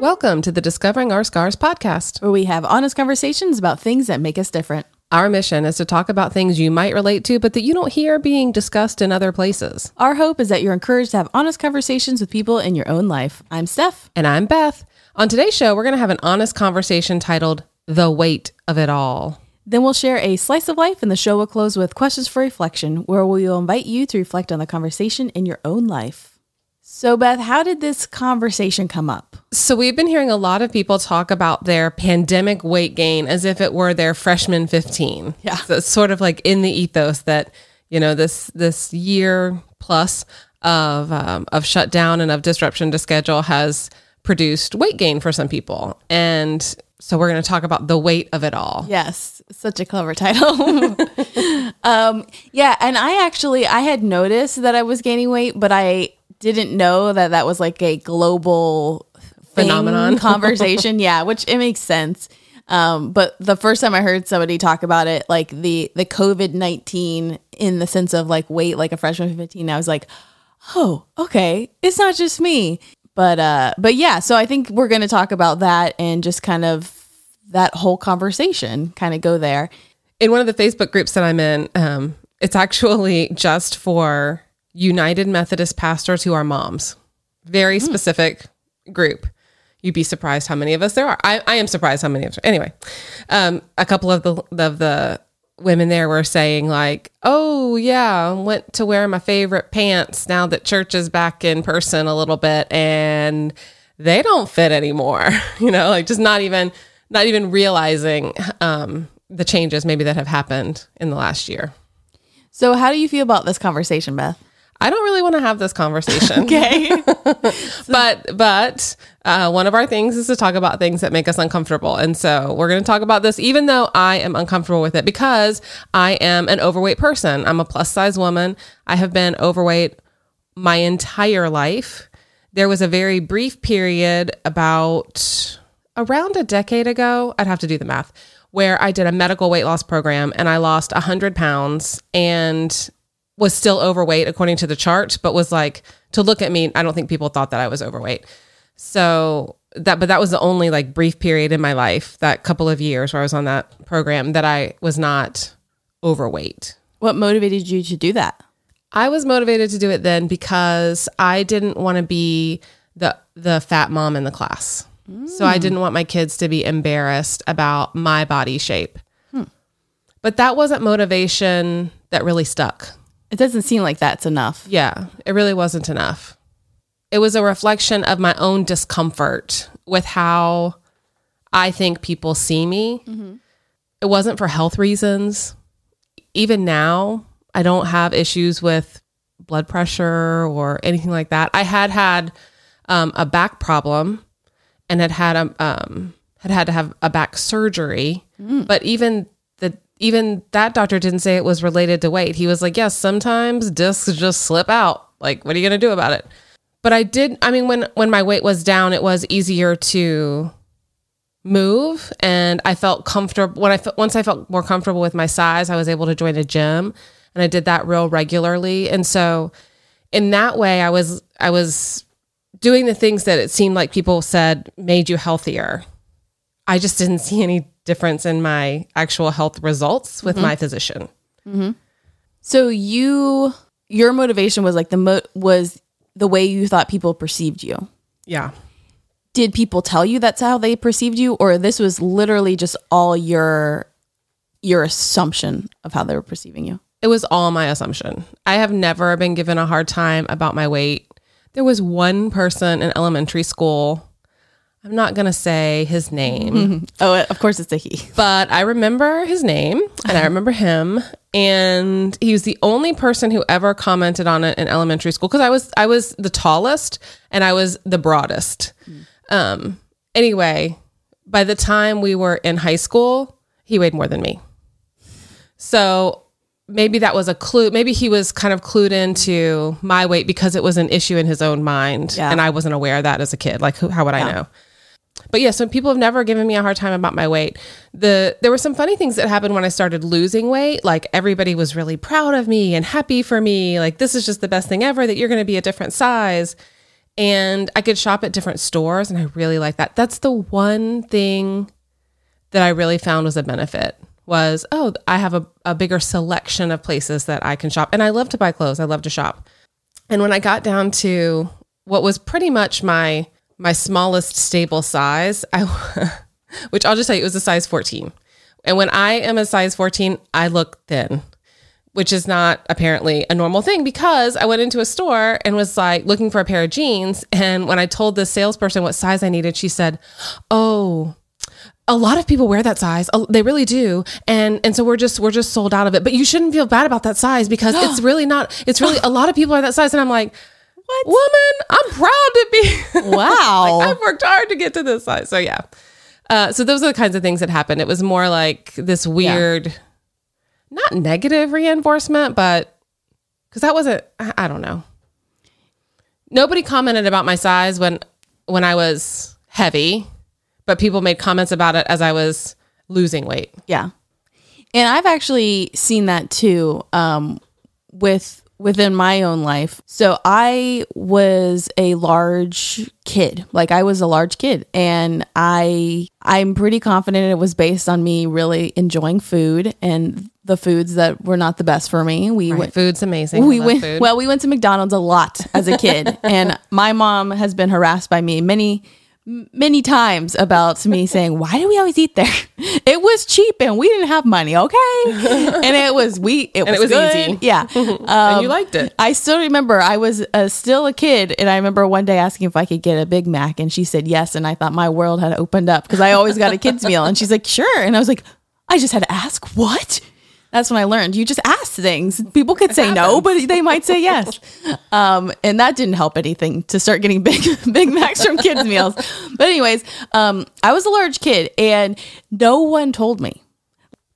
Welcome to the Discovering Our Scars podcast. where we have honest conversations about things that make us different. Our mission is to talk about things you might relate to, but that you don't hear being discussed in other places. Our hope is that you're encouraged to have honest conversations with people in your own life. I'm Steph. And I'm Beth. On today's show, we're going to have an honest conversation titled The Weight of It All. Then we'll share a slice of life, and the show will close with questions for reflection, where we will invite you to reflect on the conversation in your own life. So, Beth, how did this conversation come up? So, we've been hearing a lot of people talk about their pandemic weight gain as if it were their freshman 15. Yeah. So it's sort of like in the ethos that, you know, this this year plus of um, of shutdown and of disruption to schedule has produced weight gain for some people. And so we're going to talk about the weight of it all. Yes, such a clever title. um, yeah, and I actually I had noticed that I was gaining weight, but I didn't know that that was like a global Phenomenon. conversation. yeah, which it makes sense. Um, but the first time I heard somebody talk about it, like the the COVID nineteen in the sense of like weight, like a freshman fifteen, I was like, oh, okay, it's not just me. But uh, but yeah, so I think we're gonna talk about that and just kind of that whole conversation, kind of go there. in one of the Facebook groups that I'm in, um, it's actually just for United Methodist pastors who are moms. Very specific group. You'd be surprised how many of us there are. I, I am surprised how many of us. Are. Anyway, um, a couple of the of the women there were saying like, "Oh yeah, I went to wear my favorite pants now that church is back in person a little bit, and they don't fit anymore." you know, like just not even not even realizing um, the changes maybe that have happened in the last year. So, how do you feel about this conversation, Beth? I don't really want to have this conversation. Okay. but but uh, one of our things is to talk about things that make us uncomfortable and so we're going to talk about this even though i am uncomfortable with it because i am an overweight person i'm a plus size woman i have been overweight my entire life there was a very brief period about around a decade ago i'd have to do the math where i did a medical weight loss program and i lost 100 pounds and was still overweight according to the chart, but was like to look at me, I don't think people thought that I was overweight. So that but that was the only like brief period in my life, that couple of years where I was on that program that I was not overweight. what motivated you to do that? I was motivated to do it then because I didn't want to be the the fat mom in the class. So I mm. didn't want my kids to be embarrassed about my body shape. Hmm. But that wasn't motivation that really stuck. It doesn't seem like that's enough. Yeah, it really wasn't enough. It was a reflection of my own discomfort with how I think people see me. It wasn't for health reasons. Even now, I don't have issues with blood pressure or anything like that. I had had um, a back problem and had had a um, had had to have a back surgery. But even even that doctor didn't say it was related to weight. He was like, "Yes, sometimes discs just slip out. Like, what are you going to do about it?" But I did. I mean, when when my weight was down, it was easier to move, and I felt comfortable. When I once I felt more comfortable with my size, I was able to join a gym, and I did that real regularly. And so, in that way, I was I was doing the things that it seemed like people said made you healthier. I just didn't see any difference in my actual health results with mm-hmm. my physician. Mm-hmm. So you, your motivation was like the mo- was the way you thought people perceived you. Yeah. Did people tell you that's how they perceived you, or this was literally just all your your assumption of how they were perceiving you? It was all my assumption. I have never been given a hard time about my weight. There was one person in elementary school. I'm not going to say his name, Oh, of course it's a he. but I remember his name and I remember him and he was the only person who ever commented on it in elementary school because I was I was the tallest and I was the broadest. Um anyway, by the time we were in high school, he weighed more than me. So maybe that was a clue. Maybe he was kind of clued into my weight because it was an issue in his own mind. Yeah. And I wasn't aware of that as a kid. Like, who, how would I know? But yeah, so people have never given me a hard time about my weight. The there were some funny things that happened when I started losing weight. Like everybody was really proud of me and happy for me. Like this is just the best thing ever that you're going to be a different size. and I could shop at different stores and I really like that. That's the one thing that I really found was a benefit was, oh, I have a, a bigger selection of places that I can shop. And I love to buy clothes. I love to shop. And when I got down to what was pretty much my my smallest stable size, I which I'll just tell you it was a size 14. And when I am a size 14, I look thin which is not apparently a normal thing because I went into a store and was like looking for a pair of jeans. And when I told the salesperson what size I needed, she said, Oh, a lot of people wear that size. They really do. And and so we're just we're just sold out of it. But you shouldn't feel bad about that size because it's really not it's really a lot of people are that size. And I'm like, What? woman, I'm proud to be Wow. like, I've worked hard to get to this size. So yeah. Uh, so those are the kinds of things that happened. It was more like this weird, not negative reinforcement, but because that wasn't. I, I don't know. Nobody commented about my size when when I was heavy, but people made comments about it as I was losing weight. Yeah. And I've actually seen that too um, with within my own life. So I was a large kid. Like I was a large kid and I I'm pretty confident it was based on me really enjoying food and the foods that were not the best for me. We went Food's amazing. we went food. well we went to mcdonald's a lot as a kid and my mom has been harassed by me many many times about me saying why do we always eat there it was cheap and we didn't have money okay and it was we it was, it was good. easy. yeah and um, you liked it. I still remember I was uh, still a kid, and I remember one day asking if I could get a Big Mac, and she said yes, and I thought my world had opened up because I always got a kids meal, and she's like, sure, and I was like, I just had to ask what. That's when I learned you just ask things. People could say no, but they might say yes. Um, and that didn't help anything to start getting big Big Macs from kids meals. But anyways, um, I was a large kid, and no one told me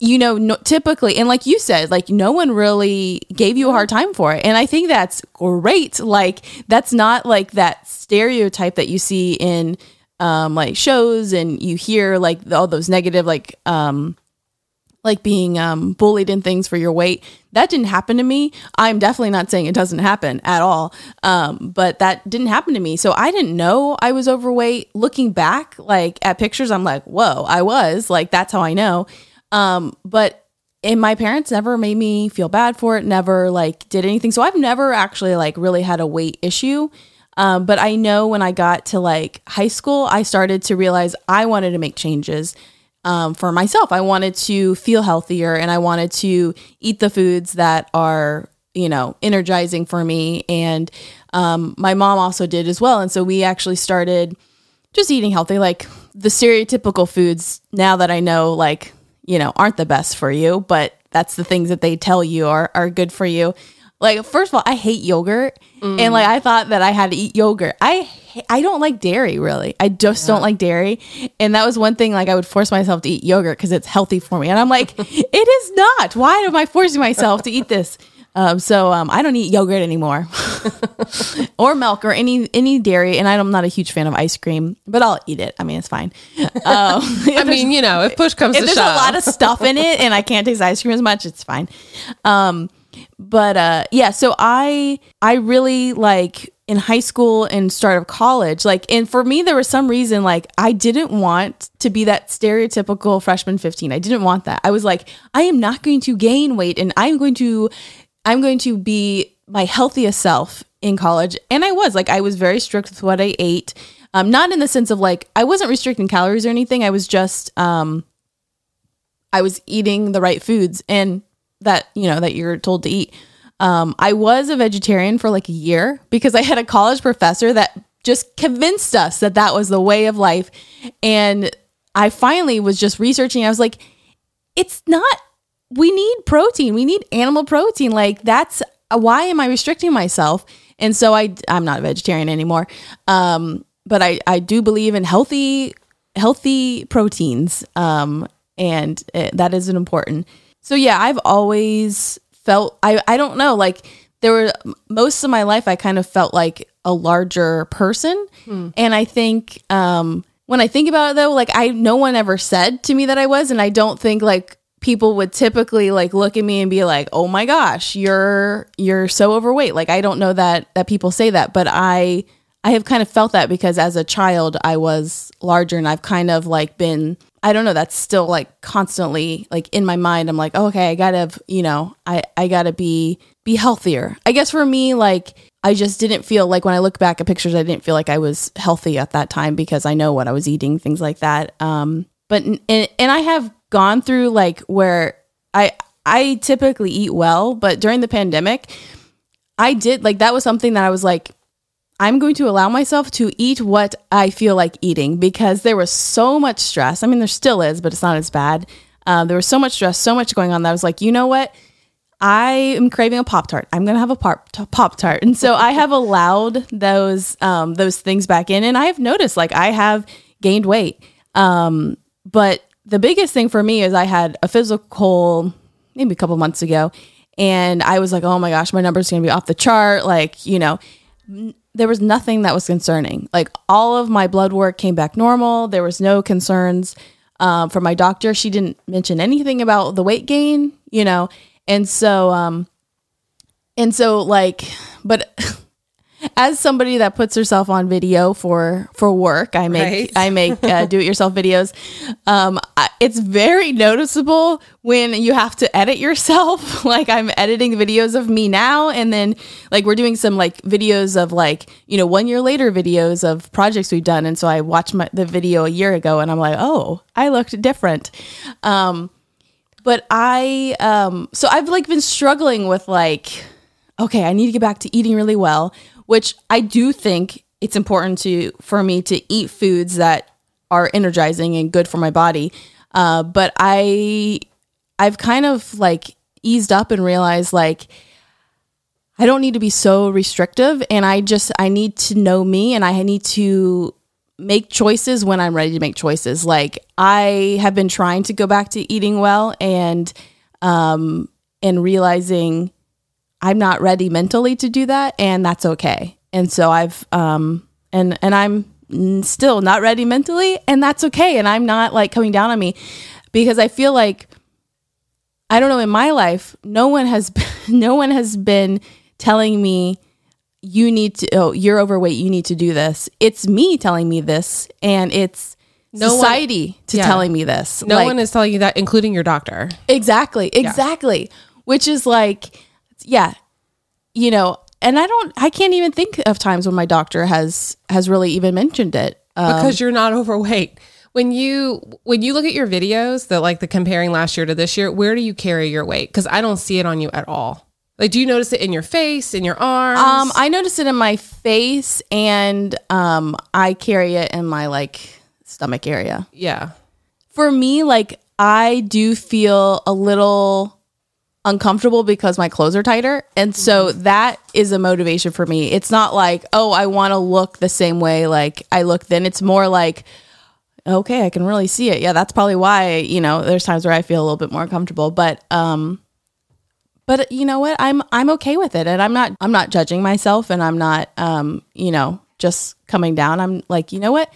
you know, no, typically, and like you said, like no one really gave you a hard time for it. And I think that's great. Like, that's not like that stereotype that you see in um, like shows and you hear like all those negative, like, um, like being um, bullied and things for your weight. That didn't happen to me. I'm definitely not saying it doesn't happen at all. Um, but that didn't happen to me. So I didn't know I was overweight. Looking back, like at pictures, I'm like, whoa, I was. Like, that's how I know. Um, but and my parents never made me feel bad for it, never like did anything. So I've never actually like really had a weight issue. Um, but I know when I got to like high school, I started to realize I wanted to make changes um, for myself. I wanted to feel healthier and I wanted to eat the foods that are, you know, energizing for me. And um, my mom also did as well. And so we actually started just eating healthy, like the stereotypical foods now that I know, like, you know, aren't the best for you, but that's the things that they tell you are, are good for you. Like, first of all, I hate yogurt. And like, I thought that I had to eat yogurt. I, I don't like dairy really. I just don't like dairy. And that was one thing, like, I would force myself to eat yogurt because it's healthy for me. And I'm like, it is not. Why am I forcing myself to eat this? Um, so um, I don't eat yogurt anymore, or milk, or any any dairy. And I'm not a huge fan of ice cream, but I'll eat it. I mean, it's fine. Um, I mean, you know, if push comes if to there's shove, a lot of stuff in it and I can't taste ice cream as much, it's fine. Um, but uh, yeah, so I I really like in high school and start of college, like, and for me, there was some reason like I didn't want to be that stereotypical freshman 15. I didn't want that. I was like, I am not going to gain weight and I'm going to I'm going to be my healthiest self in college. And I was like, I was very strict with what I ate. Um, not in the sense of like, I wasn't restricting calories or anything. I was just, um, I was eating the right foods and that, you know, that you're told to eat. Um, I was a vegetarian for like a year because I had a college professor that just convinced us that that was the way of life. And I finally was just researching. I was like, it's not we need protein. We need animal protein. Like that's why am I restricting myself? And so I I'm not a vegetarian anymore. Um, but I I do believe in healthy healthy proteins. Um, and uh that is an important. So yeah, I've always felt I I don't know like there were most of my life I kind of felt like a larger person, and I think um when I think about it though, like I no one ever said to me that I was, and I don't think like people would typically like look at me and be like, "Oh my gosh, you're you're so overweight." Like I don't know that that people say that, but I I have kind of felt that because as a child I was larger and I've kind of like been I don't know that's still like constantly like in my mind I'm like oh, okay I got to you know I I got to be be healthier. I guess for me like I just didn't feel like when I look back at pictures I didn't feel like I was healthy at that time because I know what I was eating things like that. Um but and, and I have gone through like where I I typically eat well, but during the pandemic I did like that was something that I was like I'm going to allow myself to eat what I feel like eating because there was so much stress. I mean, there still is, but it's not as bad. Uh, there was so much stress, so much going on that I was like, you know what? I am craving a pop tart. I'm gonna have a pop pop tart, and so I have allowed those um, those things back in, and I have noticed like I have gained weight. Um, but the biggest thing for me is I had a physical maybe a couple months ago, and I was like, oh my gosh, my number's gonna be off the chart. Like you know, there was nothing that was concerning. Like all of my blood work came back normal. There was no concerns um, from my doctor. She didn't mention anything about the weight gain, you know, and so, um, and so like, but as somebody that puts herself on video for for work, I make right. I make uh, do it yourself videos. Um, I, it's very noticeable when you have to edit yourself. like I'm editing videos of me now, and then like we're doing some like videos of like you know one year later videos of projects we've done, and so I watched my, the video a year ago, and I'm like, oh, I looked different. Um, but I um, so I've like been struggling with like okay, I need to get back to eating really well which I do think it's important to for me to eat foods that are energizing and good for my body. Uh, but I I've kind of like eased up and realized like I don't need to be so restrictive and I just I need to know me and I need to make choices when I'm ready to make choices. Like I have been trying to go back to eating well and um and realizing I'm not ready mentally to do that, and that's okay. And so I've um and and I'm still not ready mentally, and that's okay. And I'm not like coming down on me because I feel like I don't know in my life, no one has no one has been telling me you need to oh you're overweight you need to do this it's me telling me this and it's no society one, to yeah. telling me this no like, one is telling you that including your doctor exactly exactly yeah. which is like yeah, you know, and I don't, I can't even think of times when my doctor has has really even mentioned it um, because you're not overweight. When you when you look at your videos, that like the comparing last year to this year, where do you carry your weight? Because I don't see it on you at all. Like, do you notice it in your face, in your arms? Um, I notice it in my face, and um, I carry it in my like stomach area. Yeah. For me, like I do feel a little uncomfortable because my clothes are tighter. And so that is a motivation for me. It's not like, oh, I want to look the same way like I look then. It's more like, okay, I can really see it. Yeah, that's probably why, you know, there's times where I feel a little bit more comfortable. But um but you know what? I'm I'm okay with it. And I'm not I'm not judging myself and I'm not um, you know, just coming down. I'm like, you know what?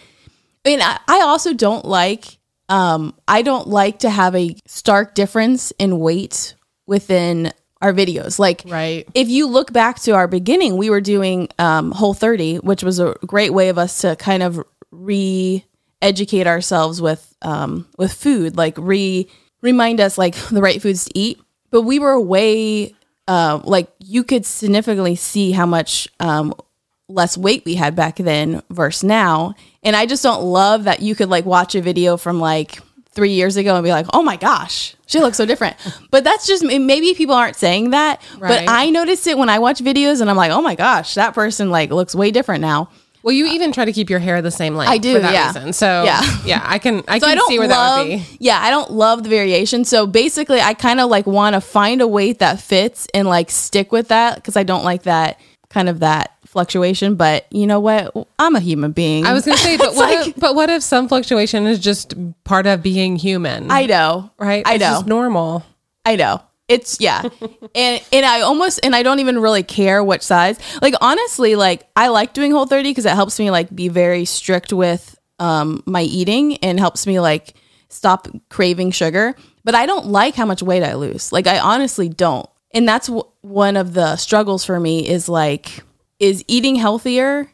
I mean, I, I also don't like um, I don't like to have a stark difference in weight within our videos. Like, right. if you look back to our beginning, we were doing um, Whole 30, which was a great way of us to kind of re educate ourselves with um, with food, like re remind us like the right foods to eat. But we were way uh, like you could significantly see how much um, less weight we had back then versus now. And I just don't love that you could like watch a video from like three years ago and be like, oh my gosh, she looks so different. but that's just maybe people aren't saying that, right. but I notice it when I watch videos and I'm like, oh my gosh, that person like looks way different now. Well, you even try to keep your hair the same length. I do, for that yeah. Reason. So yeah, yeah, I can I so can I see where love, that would be. Yeah, I don't love the variation. So basically, I kind of like want to find a weight that fits and like stick with that because I don't like that kind of that fluctuation, but you know what? I'm a human being. I was going to say, but what like, if, but what if some fluctuation is just part of being human? I know, right? I it's know, normal. I know. It's yeah, and and I almost and I don't even really care which size. Like honestly, like I like doing Whole 30 because it helps me like be very strict with um my eating and helps me like stop craving sugar. But I don't like how much weight I lose. Like I honestly don't, and that's w- one of the struggles for me is like is eating healthier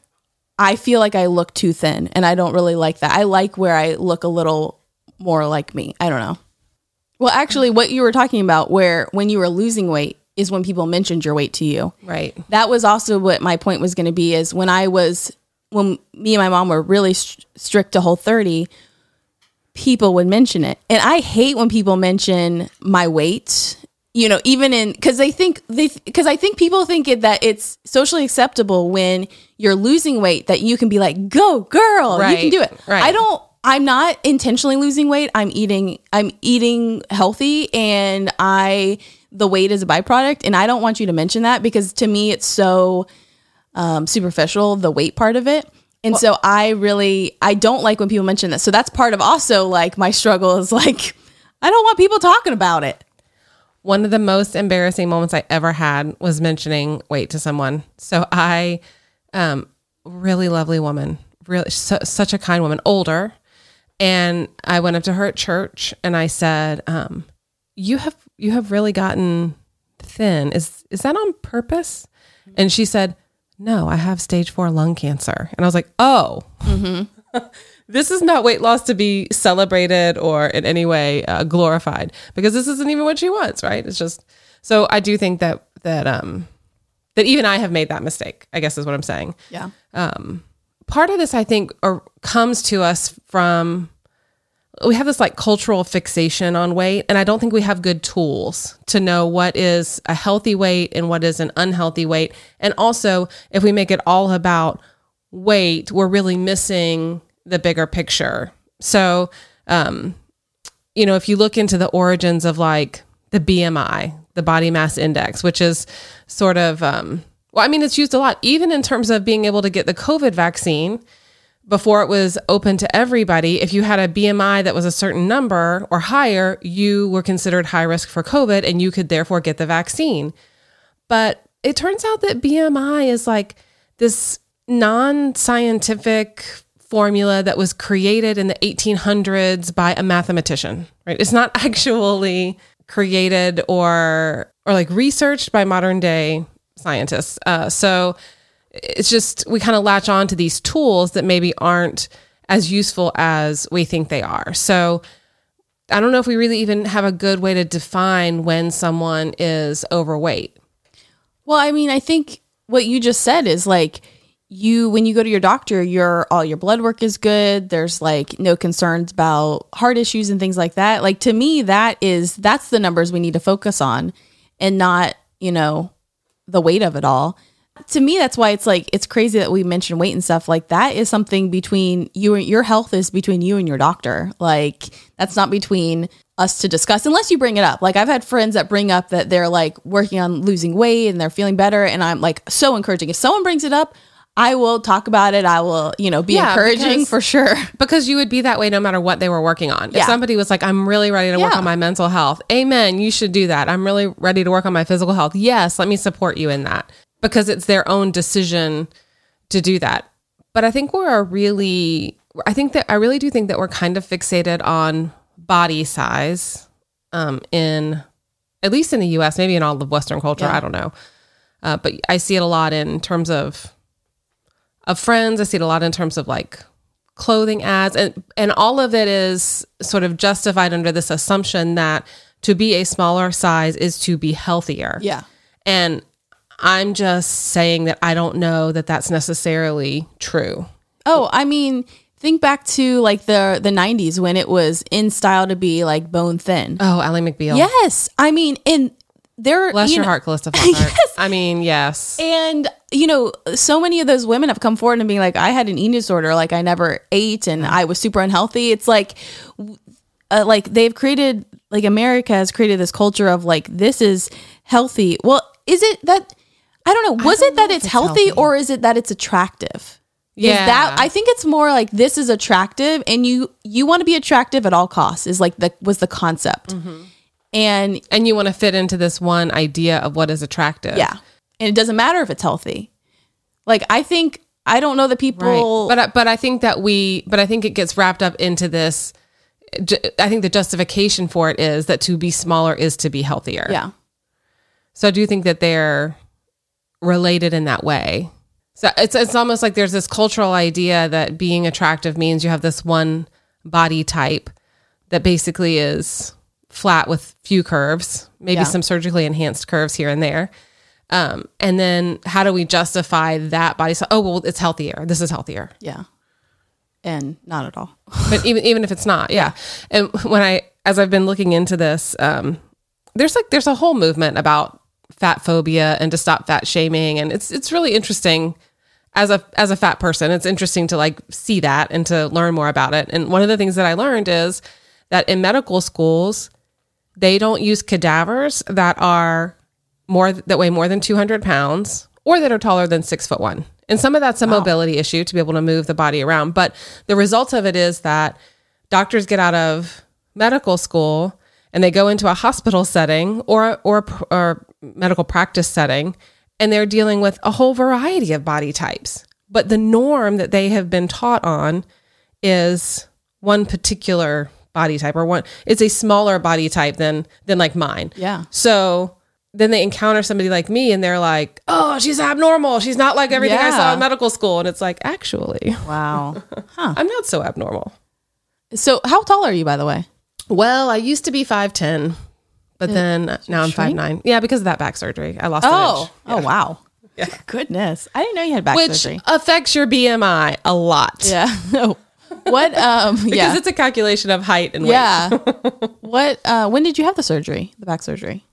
I feel like I look too thin and I don't really like that. I like where I look a little more like me. I don't know. Well, actually, what you were talking about, where when you were losing weight, is when people mentioned your weight to you. Right. That was also what my point was going to be. Is when I was when me and my mom were really st- strict to Whole 30, people would mention it, and I hate when people mention my weight. You know, even in because they think they because I think people think it, that it's socially acceptable when you're losing weight that you can be like, "Go, girl, you can do it." right. I don't I'm not intentionally losing weight. I'm eating I'm eating healthy and I the weight is a byproduct and I don't want you to mention that because to me it's so um, superficial the weight part of it. And so I really I don't like when people mention that. So that's part of also like my struggle is like I don't want people talking about it. One of the most embarrassing moments I ever had was mentioning weight to someone. So I, um, really lovely woman, really su- such a kind woman, older, and I went up to her at church and I said, um, "You have you have really gotten thin. Is is that on purpose?" And she said, "No, I have stage four lung cancer." And I was like, "Oh." this is not weight loss to be celebrated or in any way uh, glorified because this isn't even what she wants right? It's just so i do think that that um that even i have made that mistake i guess is what i'm saying. Yeah. Um, part of this i think or comes to us from we have this like cultural fixation on weight and i don't think we have good tools to know what is a healthy weight and what is an unhealthy weight. And also if we make it all about weight we're really missing the bigger picture so um you know if you look into the origins of like the bmi the body mass index which is sort of um well i mean it's used a lot even in terms of being able to get the covid vaccine before it was open to everybody, if you had a BMI that was a certain number or higher, you were considered high risk for COVID and you could therefore get the vaccine. But it turns out that BMI is like this non scientific formula that was created in the 1800s by a mathematician, right? It's not actually created or or like researched by modern day scientists. Uh, so it's just we kind of latch on to these tools that maybe aren't as useful as we think they are. So I don't know if we really even have a good way to define when someone is overweight. Well, I mean, I think what you just said is like you when you go to your doctor, your all your blood work is good. There's like no concerns about heart issues and things like that. Like to me, that is that's the numbers we need to focus on and not, you know, the weight of it all. To me, that's why it's like it's crazy that we mention weight and stuff. Like that is something between you and your health is between you and your doctor. Like that's not between us to discuss unless you bring it up. Like I've had friends that bring up that they're like working on losing weight and they're feeling better and I'm like so encouraging. If someone brings it up, I will talk about it. I will, you know, be Yeah, encouraging because- for sure. Because you would be that way no matter what they were working on. If somebody was like, I'm really ready to work on my mental health, amen, you should do that. I'm really ready to work on my physical health. Yes, let me support you in that because it's their own decision to do that. But I think we're a really, I think that I really do think that we're kind of fixated on body size um, in, at least in the US, maybe in all of Western culture, Yeah. I don't know. Uh, but I see it a lot in terms of of friends. I see it a lot in terms of like clothing ads, and and all of it is sort of justified under this assumption that to be a smaller size is to be healthier. Yeah. And I'm just saying that I don't know that that's necessarily true. Oh, I mean, think back to like the the 90s when it was in style to be like bone thin. Oh, Ally McBeal. Yes. I mean, and there Bless you your know- heart, Calista Flockhart. I mean, yes. And you know, so many of those women have come forward and being like, I had an eating disorder, like I never ate and I was super unhealthy. It's like, uh, like they've created, like America has created this culture of like this is healthy. Well, is it that? I don't know. Was don't it that know if it's, it's healthy, healthy. or is it that it's attractive? Yeah. Is that I think it's more like this is attractive, and you you want to be attractive at all costs. Is like the was the concept, Mm-hmm. And and you want to fit into this one idea of what is attractive. yeah, and it doesn't matter if it's healthy. Like I think I don't know that people. Right. But I- but I think that we but I think it gets wrapped up into this I think the justification for it is that to be smaller is to be healthier. yeah, So I do think that they're related in that way. So it's it's almost like there's this cultural idea that being attractive means you have this one body type that basically is flat with few curves, maybe Yeah. some surgically enhanced curves here and there. Um, and then how do we justify that body size? Oh, well, it's healthier. This is healthier. Yeah. And not at all. But even even if it's not, yeah. And when I as I've been looking into this, um, there's like there's a whole movement about fat phobia and to stop fat shaming, and it's it's really interesting as a as a fat person. It's interesting to like see that and to learn more about it. And one of the things that I learned is that in medical schools, they don't use cadavers that are more that weigh more than 200 pounds or that are taller than six foot one. And some of that's a mobility issue to be able to move the body around. But the result of it is that doctors get out of medical school and they go into a hospital setting or or or medical practice setting and they're dealing with a whole variety of body types. But the norm that they have been taught on is one particular body type or one it's a smaller body type than than like mine. Yeah. So then they encounter somebody like me and they're like, "Oh, she's abnormal. She's not like everything I saw in medical school." And it's like, "Actually, Wow. Huh. I'm not so abnormal." so how tall are you, by the way? Well, I used to be 5'10, but uh, then now I'm shrink? 5'9. Yeah, because of that back surgery. I lost an Oh. inch. Oh wow. Yeah. Goodness. I didn't know you had back Which surgery. Which affects your BMI a lot. Yeah. No. Oh. What um Because yeah. it's a calculation of height and weight. Yeah. what uh when did you have the surgery? The back surgery?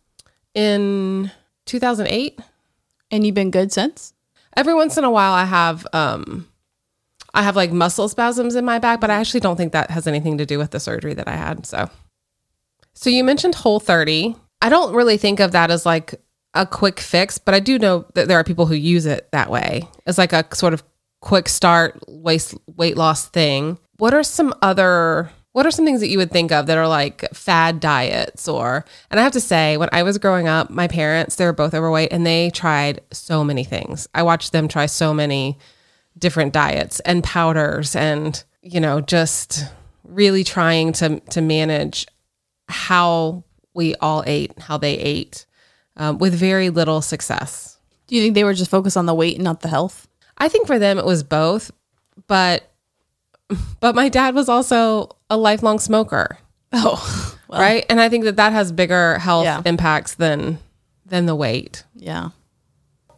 In 2008, And you've been good since? every once in a while I have um I have like muscle spasms in my back, but I actually don't think that has anything to do with the surgery that I had. So So you mentioned whole 30. I don't really think of that as like a quick fix, but I do know that there are people who use it that way. As like a sort of quick start weight weight loss thing. What are some other what are some things that you would think of that are like fad diets or and I have to say when I was growing up, my parents, they were both overweight and they tried so many things. I watched them try so many different diets and powders and you know just really trying to to manage how we all ate how they ate um, with very little success Do you think they were just focused on the weight and not the health? i think for them it was both but but my dad was also a lifelong smoker Oh. right and i think that that has bigger health Yeah. impacts than than the weight Yeah.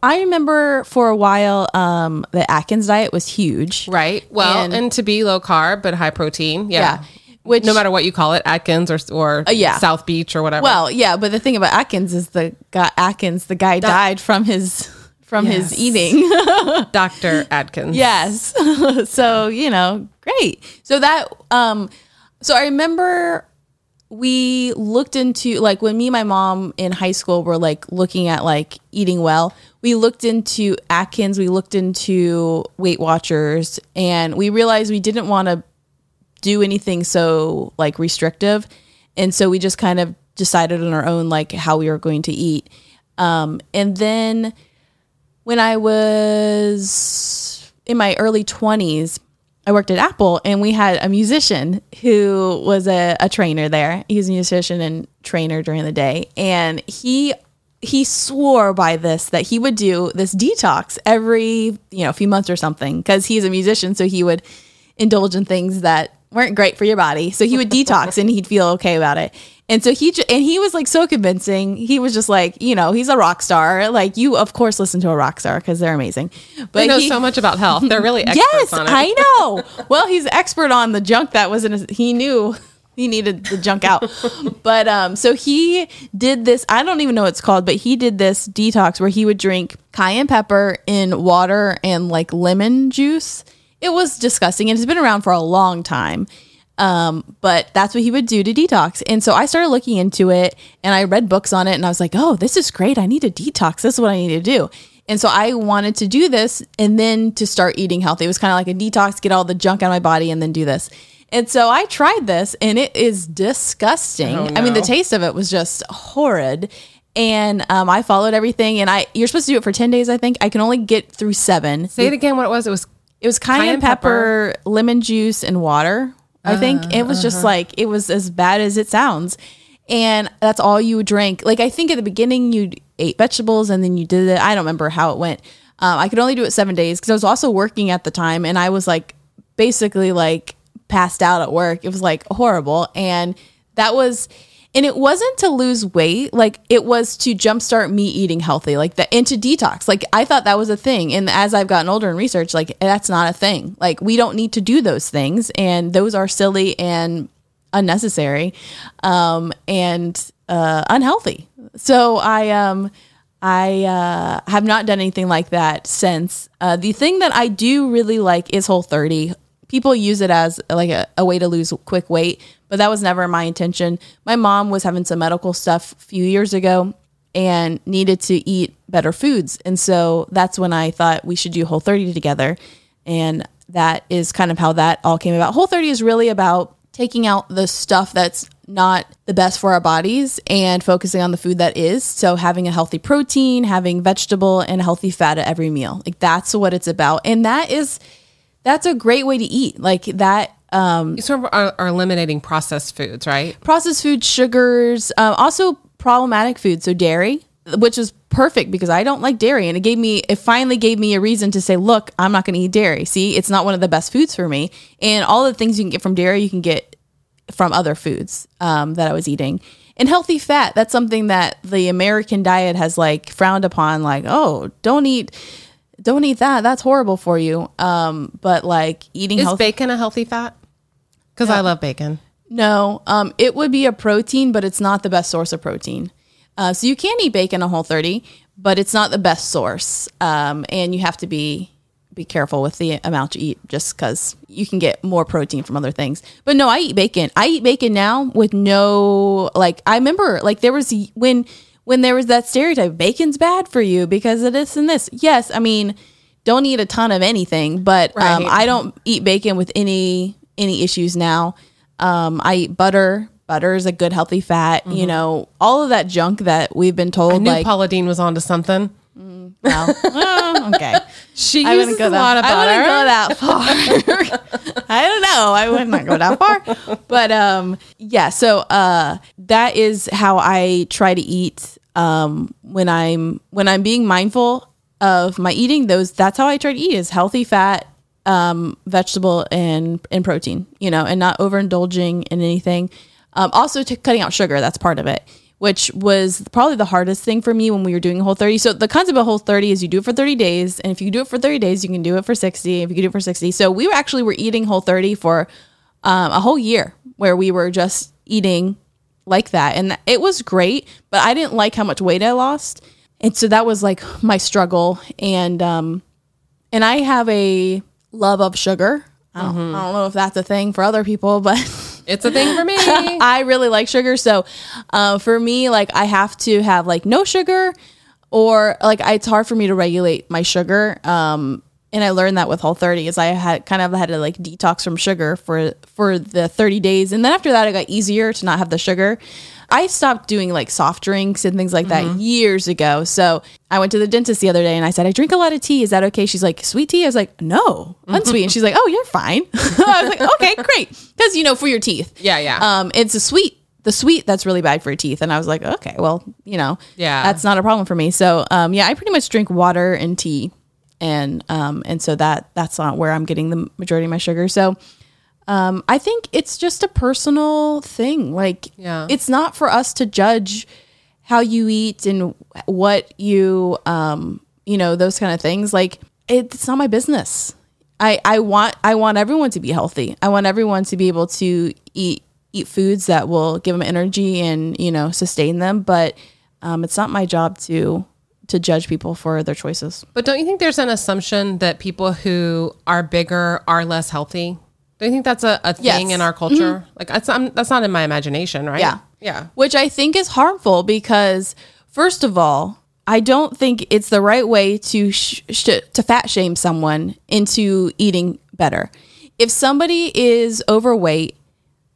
I remember for a while um the Atkins diet was huge. right well And- and, to be low carb but high protein yeah, Yeah. Which no matter what you call it atkins or or Uh, yeah. south beach or whatever Well, yeah, but the thing about Atkins is the guy Atkins, the guy died from his from Yes. his eating. dr atkins yes. so, you know, great. So that um so I remember we looked into like when me and my mom in high school were like looking at like eating well, we looked into Atkins, we looked into Weight Watchers, and we realized we didn't want to do anything so like restrictive. And so we just kind of decided on our own like how we were going to eat. Um, and then when I was in my early 20s, I worked at Apple and we had a musician who was a, a trainer there. He was a musician and trainer during the day. And he he swore by this that he would do this detox every, you know, few months or something because he's a musician so he would indulge in things that weren't great for your body. So he would detox and he'd feel okay about it. And so he and he was like so convincing. He was just like, you know, he's a rock star. Like you of course listen to a rock star because they're amazing. But they know he- so much about health they're really experts Yes, on it I know. Well, he's expert on the junk that was in his, he knew he needed the junk out. but um so he did this, I don't even know what it's called, but he did this detox where he would drink cayenne pepper in water and like lemon juice. It was disgusting and it's been around for a long time. Um, but that's what he would do to detox. And so I started looking into it and I read books on it and I was like, oh, this is great. I need a detox. This is what I need to do. And so I wanted to do this and then to start eating healthy. It was kind of like a detox, get all the junk out of my body and then do this. And so I tried this and it is disgusting. Oh, I mean, the taste of it was just horrid. And um, I followed everything and I, you're supposed to do it for 10 days, I think. I can only get through seven. say it again what it was it was It was cayenne, Cayenne pepper, lemon juice, and water. I think it was just like it was as bad as it sounds, and that's all you would drink. Like I think at the beginning you ate vegetables and then you did it. I don't remember how it went, Um, I could only do it seven days because I was also working at the time, and I was like basically like passed out at work. It was like horrible, and that was. And it wasn't to lose weight, like it was to jumpstart me eating healthy, like the into detox. Like I thought that was a thing. And as I've gotten older and research, like that's not a thing. Like we don't need to do those things. And those are silly and unnecessary um, and uh, unhealthy. So I um I uh, have not done anything like that since. Uh, the thing that I do really like is Whole 30. People use it as like a, a way to lose quick weight, but that was never my intention. My mom was having some medical stuff a few years ago and needed to eat better foods. And so that's when I thought we should do Whole 30 together. And that is kind of how that all came about. Whole 30 is really about taking out the stuff that's not the best for our bodies and focusing on the food that is. So having a healthy protein, having vegetable and healthy fat at every meal. Like that's what it's about. And that is that's a great way to eat. Like that um You sort of are, are eliminating processed foods, right? processed food, sugars, um, also problematic food, so dairy, which is perfect because I don't like dairy, and it gave me, it finally gave me a reason to say, look, I'm not going to eat dairy. See, it's not one of the best foods for me, and all the things you can get from dairy, you can get from other foods um, that I was eating. And healthy fat, that's something that the American diet has like frowned upon, like, oh, don't eat. Don't eat that. That's horrible for you. Um, but like eating Is healthy. bacon a healthy fat? Because I love bacon. No, um, it would be a protein, but it's not the best source of protein. Uh, so you can eat bacon a whole 30, but it's not the best source. Um, and you have to be be careful with the amount you eat just because you can get more protein from other things. But no, I eat bacon. I eat bacon now with no like I remember like there was when when there was that stereotype bacon's bad for you because of this and this. Yes, I mean don't eat a ton of anything, but um, I don't eat bacon with any any issues now. Um, I eat butter. Butter is a good healthy fat. You know, all of that junk that we've been told. I knew like, Paula Deen was onto something. Well, oh, okay. She I wouldn't go a that. lot of I wouldn't go that far. I don't know. I would not go that far. But um, yeah. So uh, that is how I try to eat um, when I'm when I'm being mindful of my eating. Those that's how I try to eat is healthy fat, um, vegetable, and and protein. You know, and not overindulging in anything. Um, also, to cutting out sugar. That's part of it which was probably the hardest thing for me when we were doing whole 30 so the concept of whole 30 is you do it for 30 days and if you do it for 30 days you can do it for 60 if you can do it for 60 so we were actually were eating whole 30 for um, a whole year where we were just eating like that. And it was great but i didn't like how much weight i lost. And so that was like my struggle. And um and i have a love of sugar. I don't, I don't know if that's a thing for other people but It's a thing for me. I really like sugar. So uh, for me, like I have to have like no sugar or like it's hard for me to regulate my sugar. Um, and I learned that with Whole 30 is I had kind of had to like detox from sugar for for the 30 days. And then after that it got easier to not have the sugar. I stopped doing like soft drinks and things like that years ago. So I went to the dentist the other day and I said, I drink a lot of tea. Is that okay? She's like, sweet tea? I was like, no, unsweet. and she's like, oh, you're fine. I was like, okay, great. Because, you know, for your teeth. Yeah, yeah. Um, it's a sweet, the sweet that's really bad for your teeth. And I was like, okay, well, you know, Yeah. that's not a problem for me. So, um, yeah, I pretty much drink water and tea. And, um, and so that, that's not where I'm getting the majority of my sugar. So, um, I think it's just a personal thing. Like, Yeah. it's not for us to judge how you eat and what you, um, you know, those kind of things. Like, it's not my business. I, I want I want everyone to be healthy. I want everyone to be able to eat eat foods that will give them energy and you know sustain them. But um, it's not my job to to judge people for their choices. But don't you think there's an assumption that people who are bigger are less healthy? Don't you think that's a, a thing Yes. Mm-hmm. in our culture? Like that's I'm, that's not in my imagination, right? Yeah. yeah. which I think is harmful because, first of all, I don't think it's the right way to sh- sh- to fat shame someone into eating better. If somebody is overweight,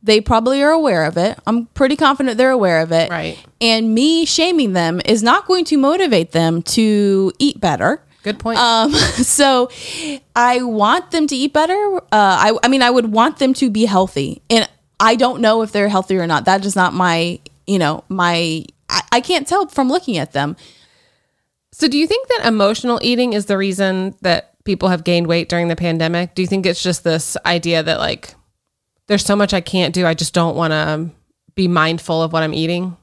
they probably are aware of it. I'm pretty confident they're aware of it. Right. And me shaming them is not going to motivate them to eat better. Good point. Um, so I want them to eat better. Uh, I, I mean, I would want them to be healthy, and I don't know if they're healthy or not. That is not my, you know, my. I, I can't tell from looking at them. So, do you think that emotional eating is the reason that people have gained weight during the pandemic? Do you think it's just this idea that, like, there's so much I can't do, I just don't want to be mindful of what I'm eating?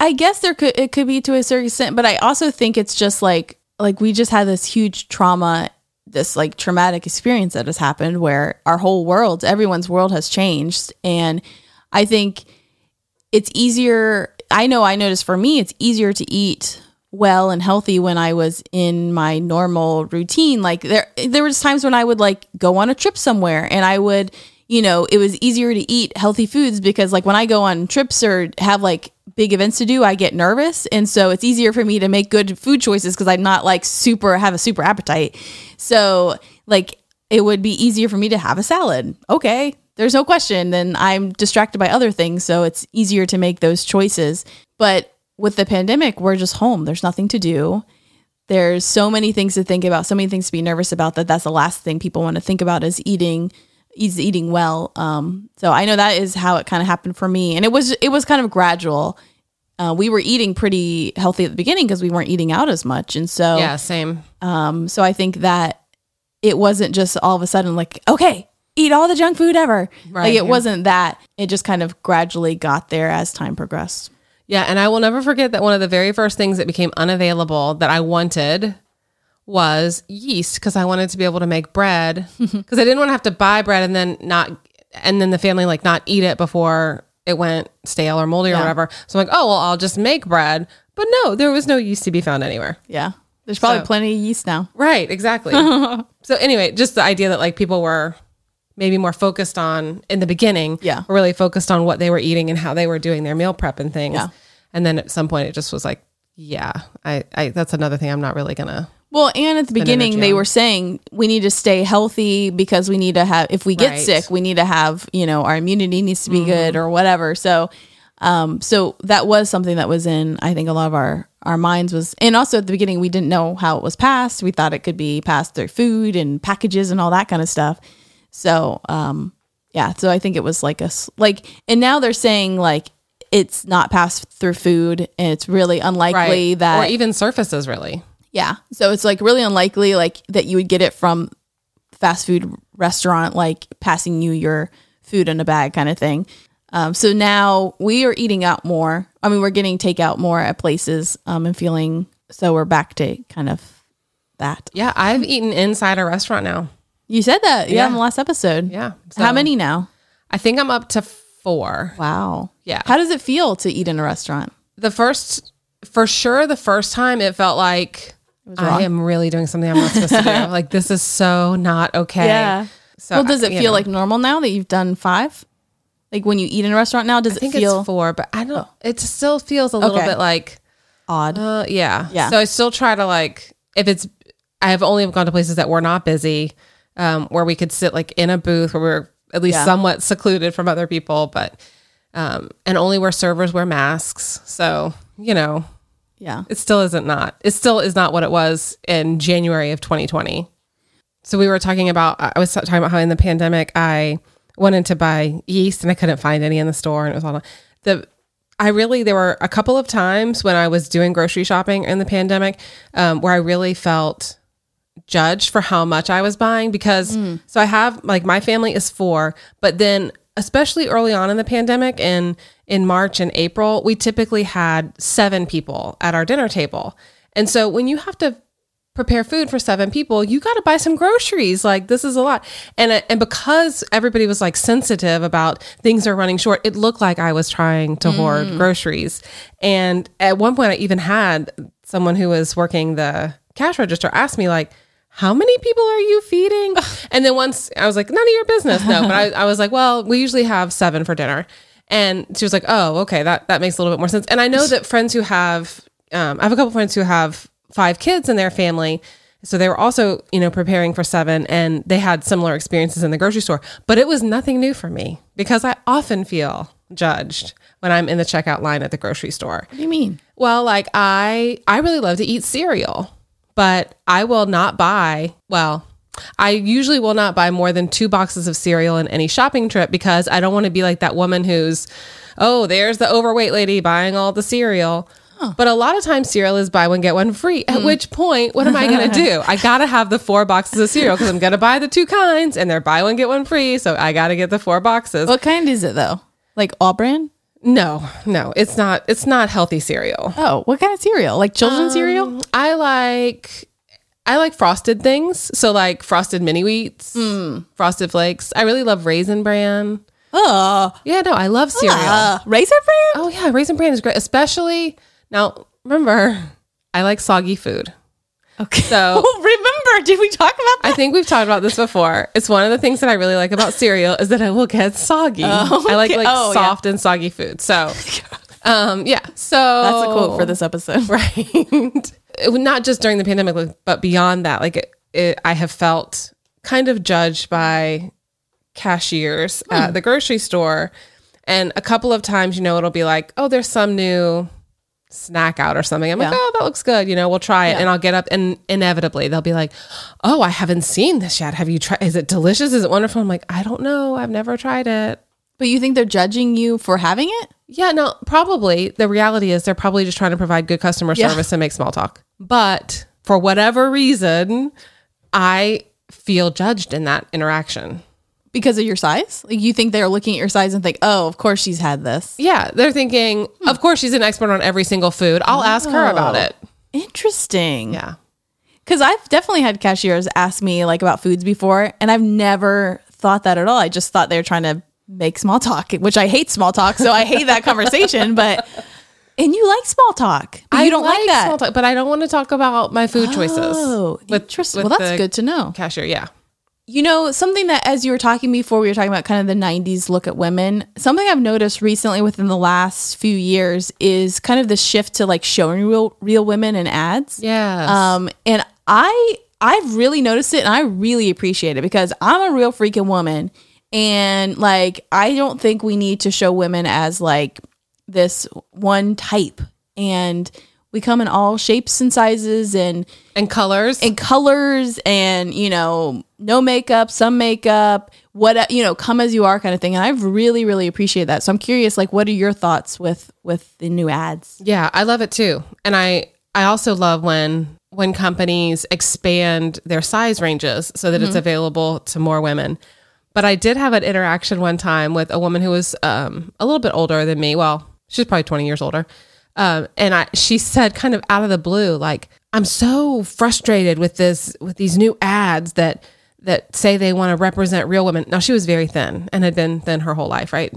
I guess there could it could be to a certain extent, but I also think it's just like like we just had this huge trauma, this like traumatic experience that has happened where our whole world, everyone's world has changed, and I think it's easier. I know I noticed for me, it's easier to eat well and healthy when I was in my normal routine. Like there, there was times when I would like go on a trip somewhere and I would, you know, it was easier to eat healthy foods because like when I go on trips or have like big events to do, I get nervous. And so it's easier for me to make good food choices because I'm not like super, have a super appetite. So like it would be easier for me to have a salad. Okay. There's no question. Then I'm distracted by other things. So it's easier to make those choices. But with the pandemic, we're just home. There's nothing to do. There's so many things to think about, so many things to be nervous about that that's the last thing people want to think about is eating is eating well. Um, so I know that is how it kind of happened for me. And it was it was kind of gradual. Uh, we were eating pretty healthy at the beginning because we weren't eating out as much. And so Yeah, same. um, so I think that it wasn't just all of a sudden like, okay, eat all the junk food ever. Right, like it yeah. wasn't that. It just kind of gradually got there as time progressed. Yeah, and I will never forget that one of the very first things that became unavailable that I wanted was yeast because I wanted to be able to make bread because I didn't want to have to buy bread and then not and then the family like not eat it before it went stale or moldy or whatever. So I'm like, oh well, I'll just make bread. But no, there was no yeast to be found anywhere. Yeah. There's probably So- plenty of yeast now. Right, exactly. so anyway, just the idea that like people were maybe more focused on in the beginning, Yeah. were really focused on what they were eating and how they were doing their meal prep and things. Yeah. And then at some point it just was like, yeah, I, I that's another thing I'm not really gonna Well, and at the beginning, they were saying we need to stay healthy because we need to have, if we get Right. sick, we need to have, you know, our immunity needs to be Mm-hmm. good or whatever. So, um, so that was something that was in, I think, a lot of our our minds was, and also at the beginning, we didn't know how it was passed. We thought it could be passed through food and packages and all that kind of stuff. So, um, yeah, so I think it was like a s- like, and now they're saying like it's not passed through food, and it's really unlikely that or even surfaces really. Yeah. So it's like really unlikely like that you would get it from fast food restaurant like passing you your food in a bag kind of thing. Um, so now we are eating out more. I mean, we're getting takeout more at places um, and feeling so we're back to kind of that. Yeah, I've eaten inside a restaurant now. You said that, yeah, Yeah. in the last episode. Yeah. How many now? I think I'm up to four. Wow. Yeah. How does it feel to eat in a restaurant? The first for sure the first time it felt like. I am really doing something I'm not supposed to do. Like this is so not okay. So well, does it you feel know. like normal now that you've done five? Like when you eat in a restaurant now, does I think it feel it's four, but I don't. It still feels a little Okay. bit like, odd? uh, yeah, Yeah. So I still try to like, if it's, I have only gone to places that were not busy, um, where we could sit like in a booth where we're at least Yeah. somewhat secluded from other people, but, um, and only where servers wear masks. So you know, yeah. it still isn't not. It still is not what it was in January of 2020. So we were talking about. I was talking about how in the pandemic I wanted to buy yeast and I couldn't find any in the store, and it was all the. I really there were a couple of times when I was doing grocery shopping in the pandemic um, where I really felt judged for how much I was buying because so I have like my family is four, but then especially early on in the pandemic and in March and April, we typically had seven people at our dinner table. And so when you have to prepare food for seven people, you got to buy some groceries. Like this is a lot. And uh, and because everybody was like sensitive about things are running short, it looked like I was trying to hoard groceries. And at one point I even had someone who was working the cash register ask me like how many people are you feeding? And then once I was like, none of your business. No, but I, I was like, well, we usually have seven for dinner. And she was like, oh, okay, that, that makes a little bit more sense. And I know that friends who have, um, I have a couple friends who have five kids in their family. So they were also, you know, preparing for seven and they had similar experiences in the grocery store. But it was nothing new for me because I often feel judged when I'm in the checkout line at the grocery store. What do you mean? Well, like I I really love to eat cereal, but I will not buy, well, I usually will not buy more than two boxes of cereal in any shopping trip because I don't want to be like that woman who's, oh, there's the overweight lady buying all the cereal. But a lot of times cereal is buy one get one free. At hmm. which point, what am I going to do? I got to have the four boxes of cereal because I'm going to buy the two kinds, and they're buy one get one free. So I got to get the four boxes. What kind is it though? Like All-Bran? No, no, it's not. It's not healthy cereal. Oh, what kind of cereal? Like children's cereal? I like I like frosted things. So like frosted mini wheats, frosted flakes. I really love raisin bran. Oh, Yeah, no, I love cereal. uh, raisin bran? Oh yeah, raisin bran is great, especially now. Remember, I like soggy food. Okay. So Oh, remember? Did we talk about that? I think we've talked about this before. It's one of the things that I really like about cereal is that it will get soggy. I like like Oh, yeah. soft and soggy food. So, um, yeah. So That's a quote for this episode. right? It Not just during the pandemic, but beyond that. Like it, it, I have felt kind of judged by cashiers at the grocery store, and a couple of times, you know, it'll be like, oh, there's some new snack out or something. I'm like, oh, that looks good. You know, we'll try it, Yeah. and I'll get up, and inevitably they'll be like, oh, I haven't seen this yet. Have you tried? Is it delicious? Is it wonderful? I'm like, I don't know. I've never tried it. But you think they're judging you for having it? Yeah, no, probably. The reality is they're probably just trying to provide good customer Yeah. service and make small talk. But for whatever reason, I feel judged in that interaction. Because of your size? Like you think they're looking at your size and think, oh, of course she's had this. Yeah, they're thinking, hmm. of course, she's an expert on every single food. I'll ask her about Oh. it. Interesting. Yeah. Because I've definitely had cashiers ask me like about foods before, and I've never thought that at all. I just thought they were trying to make small talk, which I hate small talk, so I hate that conversation. But and you like small talk, but you I don't like, that. small talk, but I don't want to talk about my food choices. Oh, with- interesting. with Well, that's good to know. Cashier, yeah. You know, something that as you were talking before, we were talking about kind of the 90s look at women. Something I've noticed recently within the last few years is kind of the shift to like showing real real women in ads. Yeah. Um, and I I've really noticed it and I really appreciate it because I'm a real freaking woman. And like I don't think we need to show women as like this one type. And we come in all shapes and sizes and and colors. and colors and you know no makeup some makeup what you know come as you are kind of thing and i've really really appreciated that so i'm curious like what are your thoughts with with the new ads Yeah, I love it too. And I I also love when when companies expand their size ranges so that it's available to more women. But I did have an interaction one time with a woman who was um, a little bit older than me. Well, she's probably 20 years older. Um, and I she said kind of out of the blue like I'm so frustrated with this with these new ads that that say they want to represent real women. Now she was very thin and had been thin her whole life, right?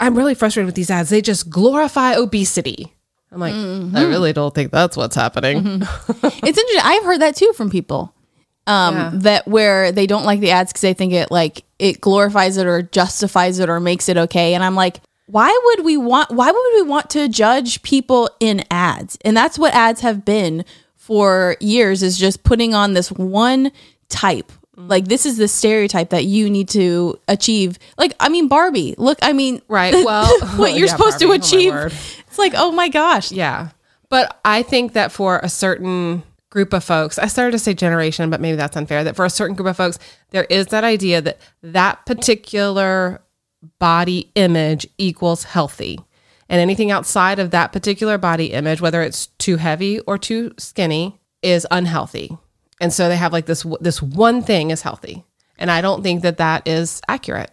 I'm really frustrated with these ads. They just glorify obesity. I'm like, I really don't think that's what's happening. it's interesting i've heard that too from people um Yeah. that where they don't like the ads because they think it like it glorifies it or justifies it or makes it okay and i'm like why would we want why would we want to judge people in ads and that's what ads have been for years is just putting on this one type mm. like this is the stereotype that you need to achieve like i mean barbie look i mean Right. Well, what you're yeah, supposed Barbie. Oh, to achieve word. it's like oh my gosh Yeah. But I think that for a certain group of folks, I started to say generation, but maybe that's unfair, that for a certain group of folks, there is that idea that that particular body image equals healthy. And anything outside of that particular body image, whether it's too heavy or too skinny, is unhealthy. And so they have like this this one thing is healthy. And I don't think that that is accurate.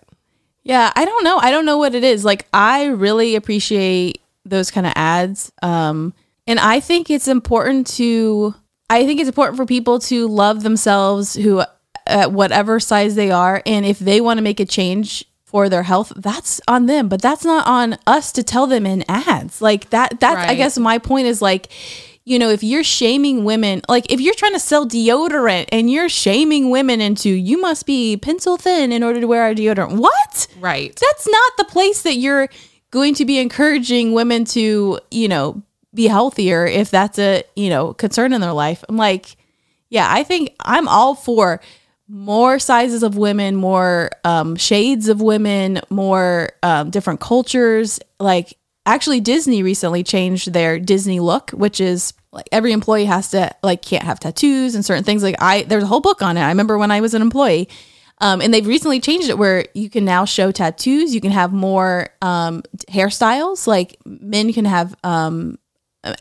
Yeah, I don't know. I don't know what it is. Like I really appreciate those kind of ads. Um and I think it's important to I think it's important for people to love themselves who at whatever size they are and if they want to make a change for their health, that's on them, but that's not on us to tell them in ads. Like that that's I guess my point is like you know, if you're shaming women, like if you're trying to sell deodorant and you're shaming women into you must be pencil thin in order to wear our deodorant. What? Right. that's not the place that you're going to be encouraging women to, you know, be healthier if that's a, you know, concern in their life. I'm like, yeah, I think I'm all for more sizes of women, more um, shades of women, more um, different cultures. Like, actually, Disney recently changed their Disney look, which is like every employee has to like can't have tattoos and certain things. Like, I there's a whole book on it. I remember when I was an employee. Um, and they've recently changed it where you can now show tattoos. You can have more um, hairstyles. Like men can have um,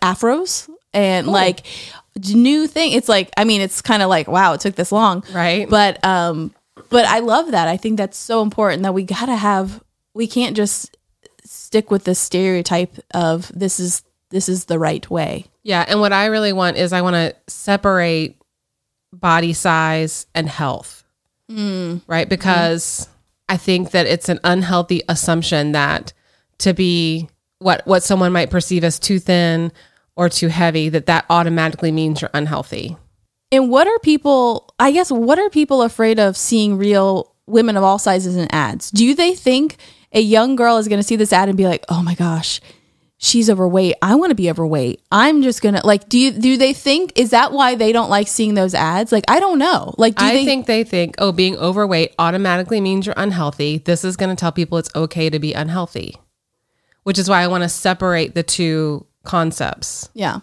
afros and like new thing. It's like I mean, it's kind of like wow, it took this long, Right. But um, but I love that. I think that's so important that we gotta have. We can't just stick with the stereotype of this is this is the right way. Yeah, and what I really want is I want to separate body size and health. Right? Because I think that it's an unhealthy assumption that to be what what someone might perceive as too thin or too heavy that that automatically means you're unhealthy. And what are people, I guess, what are people afraid of seeing real women of all sizes in ads? Do they think a young girl is going to see this ad and be like, oh my gosh, she's overweight. I want to be overweight. I'm just going to, like, do you, do they think, is that why they don't like seeing those ads? Like, I don't know. Like, do I they, think they think, oh, being overweight automatically means you're unhealthy. This is going to tell people it's okay to be unhealthy, which is why I want to separate the two concepts. yeah,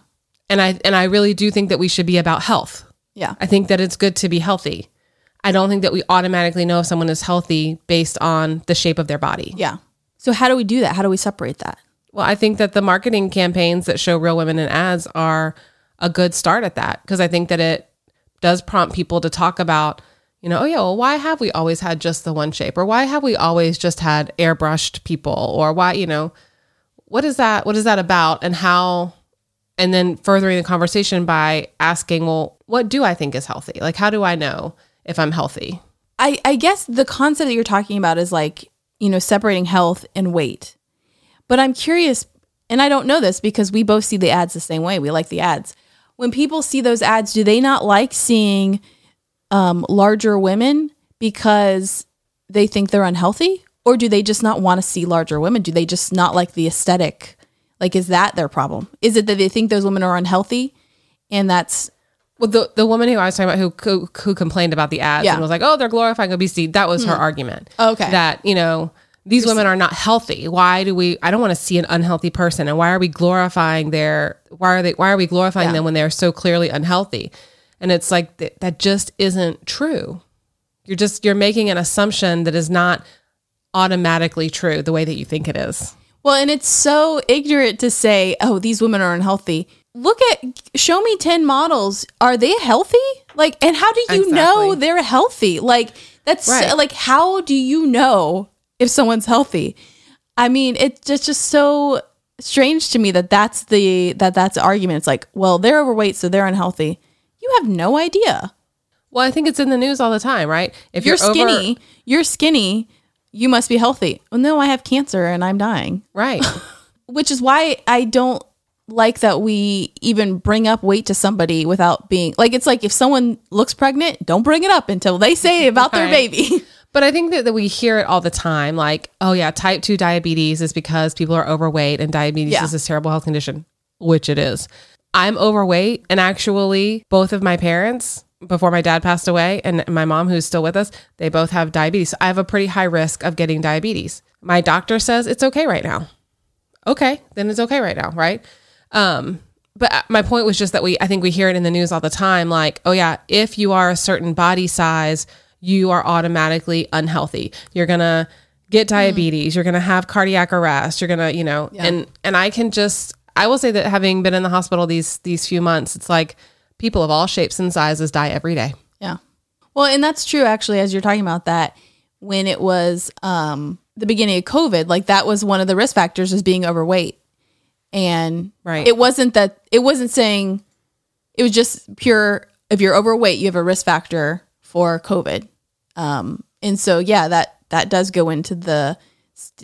And I and I really do think that we should be about health. yeah, I think that it's good to be healthy. I don't think that we automatically know if someone is healthy based on the shape of their body. yeah. So how do we do that? How do we separate that? Well, I think that the marketing campaigns that show real women in ads are a good start at that because I think that it does prompt people to talk about, you know, oh yeah, well, why have we always had just the one shape, or why have we always just had airbrushed people, or why, you know, what is that? What is that about, and how? And then furthering the conversation by asking, well, what do I think is healthy? Like, how do I know if I'm healthy? I, I guess the concept that you're talking about is like, you know, separating health and weight. But I'm curious, and I don't know this because we both see the ads the same way. We like the ads. When people see those ads, do they not like seeing um, larger women because they think they're unhealthy? Or do they just not want to see larger women? Do they just not like the aesthetic? Like, is that their problem? Is it that they think those women are unhealthy? And that's, Well, the the woman who I was talking about who who, who complained about the ads Yeah. and was like, "Oh, they're glorifying obesity." That was her hmm. argument. Okay. that you know these women are not healthy. Why do we? I don't want to see an unhealthy person, and why are we glorifying their? Why are they? Why are we glorifying Yeah. them when they're so clearly unhealthy? And it's like th- that just isn't true. You're just you're making an assumption that is not automatically true the way that you think it is. Well, and it's so ignorant to say, "Oh, these women are unhealthy." Look at show me 10 models. Are they healthy? Like and how do you know they're healthy? Like that's Right. like how do you know if someone's healthy? I mean, it's just just so strange to me that that's the that that's the argument. It's like, well, they're overweight so they're unhealthy. You have no idea. Well, I think it's in the news all the time, right? If You're, over- skinny, you're skinny, you must be healthy. Well, no, I have cancer and I'm dying. right? which is why I don't like that we even bring up weight to somebody without being like it's like if someone looks pregnant, don't bring it up until they say about their baby. But I think that, that we hear it all the time like, oh, yeah, type 2 diabetes is because people are overweight and diabetes Yeah. is this terrible health condition, which it is. I'm overweight. And actually, both of my parents, before my dad passed away, and my mom, who's still with us, they both have diabetes. So I have a pretty high risk of getting diabetes. My doctor says it's okay right now. Okay, then it's okay right now, right? Um, but uh, my point was just that we, I think we hear it in the news all the time like, oh, yeah, if you are a certain body size, you are automatically unhealthy. You're going to get diabetes, you're going to have cardiac arrest, you're going to, you know, and, and I can just, I will say that having been in the hospital these, these few months, it's like people of all shapes and sizes die every day. Yeah. Well, and that's true actually as you're talking about that when it was um the beginning of COVID, like that was one of the risk factors is being overweight. And Right. it wasn't that it wasn't saying it was just pure if you're overweight, you have a risk factor for COVID. Um and so yeah, that that does go into the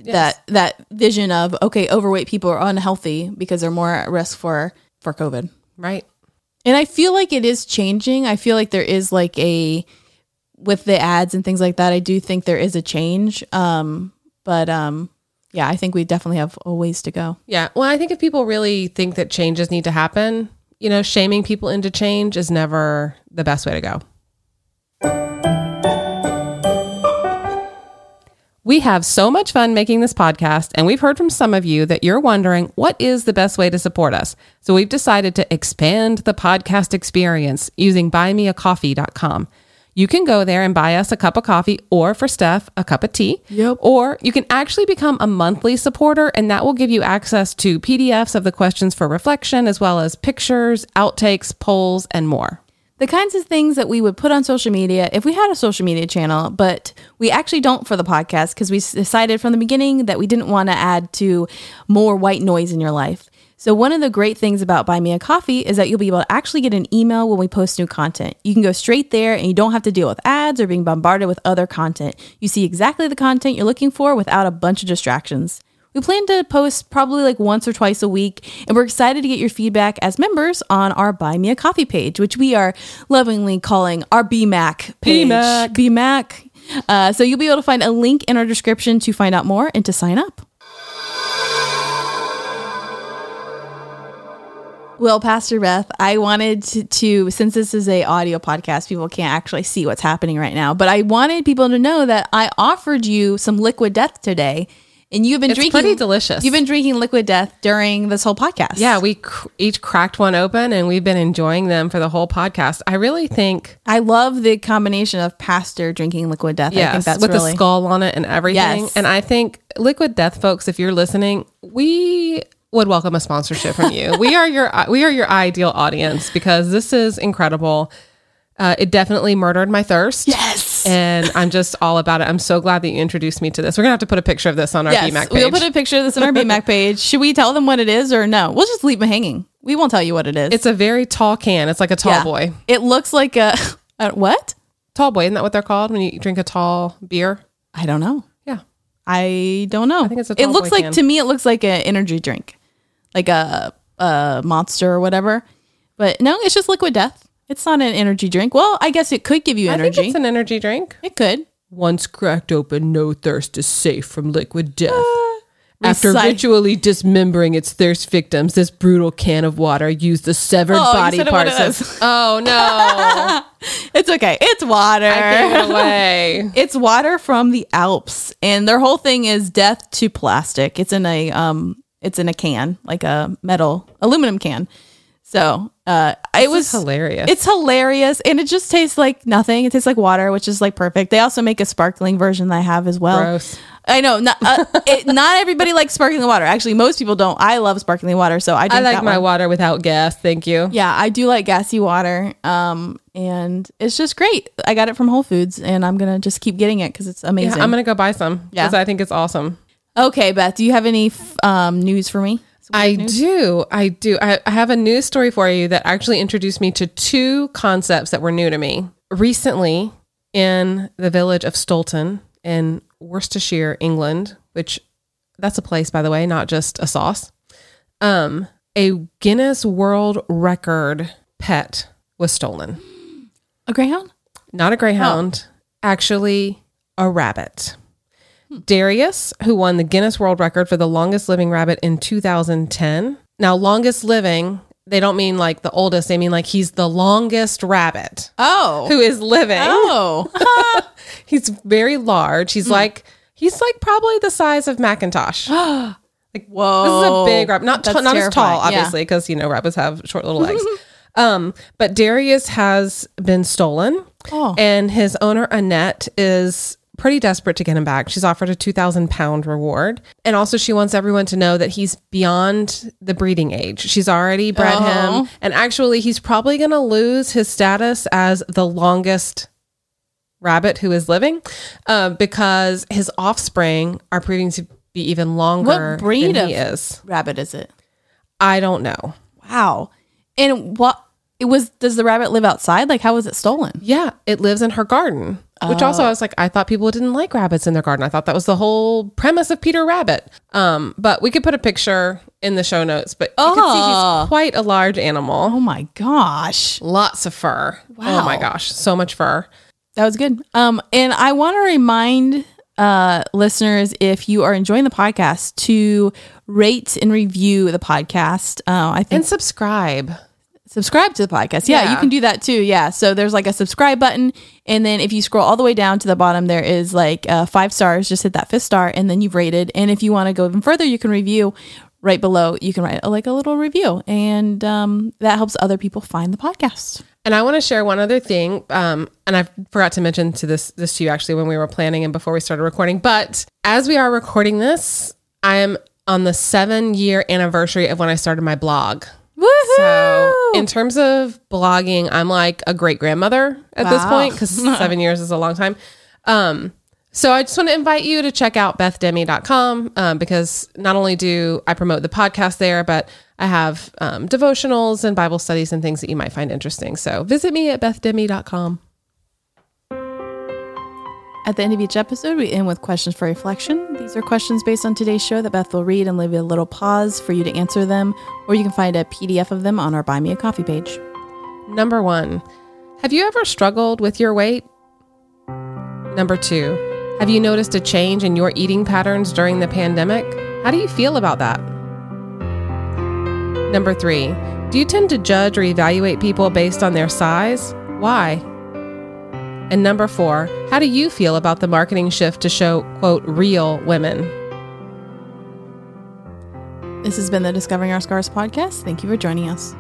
that that vision of okay, overweight people are unhealthy because they're more at risk for for COVID. Right. And I feel like it is changing. I feel like there is like a with the ads and things like that. I do think there is a change. Um, but um, yeah, I think we definitely have a ways to go. Yeah. Well, I think if people really think that changes need to happen, you know, shaming people into change is never the best way to go. We have so much fun making this podcast, and we've heard from some of you that you're wondering what is the best way to support us. So we've decided to expand the podcast experience using buymeacoffee.com. you can go there and buy us a cup of coffee or for Steph, a cup of tea. Yep. Or you can actually become a monthly supporter, and that will give you access to PDFs of the questions for reflection, as well as pictures, outtakes, polls, and more. The kinds of things that we would put on social media if we had a social media channel, but we actually don't for the podcast because we decided from the beginning that we didn't want to add to more white noise in your life. So, one of the great things about Buy Me a Coffee is that you'll be able to actually get an email when we post new content. You can go straight there and you don't have to deal with ads or being bombarded with other content. You see exactly the content you're looking for without a bunch of distractions. We plan to post probably like once or twice a week, and we're excited to get your feedback as members on our Buy Me a Coffee page, which we are lovingly calling our BMAC page. BMAC. BMAC. Uh, so you'll be able to find a link in our description to find out more and to sign up. Well, Pastor Beth, I wanted to, to, since this is a audio podcast, people can't actually see what's happening right now, but I wanted people to know that I offered you some liquid death today, and you've been It's drinking. pretty delicious. You've been drinking liquid death during this whole podcast. Yeah, we cr- each cracked one open and we've been enjoying them for the whole podcast. I really think, I love the combination of pastor drinking liquid death. I think yes, that's with really the skull on it and everything. Yes. And I think Liquid Death folks, if you're listening, we would welcome a sponsorship from you. we are your we are your ideal audience because this is incredible. Uh, it definitely murdered my thirst. Yes. And I'm just all about it. I'm so glad that you introduced me to this. We're gonna have to put a picture of this on our Yes, BMAC page. we'll put a picture of this on our BMAC page. Should we tell them what it is or no? We'll just leave it hanging. We won't tell you what it is. it's a very tall can. It's like a tall Yeah. boy. It looks like a, a what? Tall boy, isn't that what they're called when you drink a tall beer? I don't know. Yeah. I don't know. I think it's a It looks like can. to me, it looks like an energy drink, like a a monster or whatever. But no, it's just liquid death. It's not an energy drink. Well, I guess it could give you I energy. think it's an energy drink. it could. Once cracked open, no thirst is safe from liquid death. After Recy- ritually dismembering its thirst victims, this brutal can of water used the severed Oh, body said it what parts of. Oh no! It's okay. It's water. I away. It's water from the Alps, and their whole thing is death to plastic. It's in a um, it's in a can, like a metal aluminum can. So uh, it was hilarious. It's hilarious, and it just tastes like nothing. It tastes like water, which is like perfect. They also make a sparkling version that I have as well. Gross. I know not uh, it, not everybody likes sparkling water. Actually, most people don't. I love sparkling water, so I I like my one. water without gas. Thank you. Yeah, I do like gassy water. Um, and it's just great. I got it from Whole Foods, and I'm gonna just keep getting it because it's Yeah, amazing. I'm gonna go buy some Yeah. because I think it's awesome. okay, Beth, do you have any f- um, news for me? I do. I do. I, I have a news story for you that actually introduced me to two concepts that were new to me. Recently, in the village of Stoulton in Worcestershire, England, which that's a place, by the way, not just a sauce. Um, a Guinness World Record pet was stolen. A greyhound? Not a greyhound, actually a rabbit. Darius, who won the Guinness World Record for the longest living rabbit in 2010. Now, longest living, they don't mean like the oldest, they mean like he's the longest rabbit Oh, who is living. oh, He's very large. He's like he's like probably the size of Macintosh. Like, whoa! This is a big rabbit, not t- not as tall, obviously, because you know rabbits have short little legs. um, but Darius has been stolen, Oh. and his owner Annette is pretty desperate to get him back. She's offered a two thousand pound reward, and also she wants everyone to know that he's beyond the breeding age. She's already bred Oh. him, and actually, he's probably going to lose his status as the longest rabbit who is living uh, because his offspring are proving to be even longer What breed than he of- is. Rabbit is it? I don't know. Wow. And what it was? Does the rabbit live outside? Like, how was it stolen? Yeah, it lives in her garden. Which also I was like, I thought people didn't like rabbits in their garden. I thought that was the whole premise of Peter Rabbit. Um, but we could put a picture in the show notes. But you can see Oh. he's quite a large animal. Oh my gosh, Lots of fur. Oh Wow. my gosh, so much fur. that was good. Um, and I want to remind uh listeners if you are enjoying the podcast to rate and review the podcast. Uh, I think And subscribe. Subscribe to the podcast. Yeah, you can do that too. Yeah. So there's like a subscribe button. And then if you scroll all the way down to the bottom, there is like uh, five stars. Just hit that fifth star and then you've rated. And if you want to go even further, you can review. right below, you can write a, like a little review, and um, that helps other people find the podcast. And I want to share one other thing. Um, and I forgot to mention to this this to you actually when we were planning and before we started recording. But as we are recording this, I am on the seven year anniversary of when I started my blog. Woohoo! So in terms of blogging, I'm like a great grandmother at this point because seven years is a long time. Um, so I just want to invite you to check out bethdemi.com um, because not only do I promote the podcast there, but I have um, devotionals and Bible studies and things that you might find interesting. So visit me at bethdemi.com. At the end of each episode, we end with questions for reflection. These are questions based on today's show that Beth will read and leave a little pause for you to answer them, or you can find a PDF of them on our Buy Me a Coffee page. Number one, have you ever struggled with your weight? Number two, have you noticed a change in your eating patterns during the pandemic? How do you feel about that? Number three, do you tend to judge or evaluate people based on their size? Why? And number four, how do you feel about the marketing shift to show, quote, real women? This has been the Discovering Our Scars podcast. Thank you for joining us.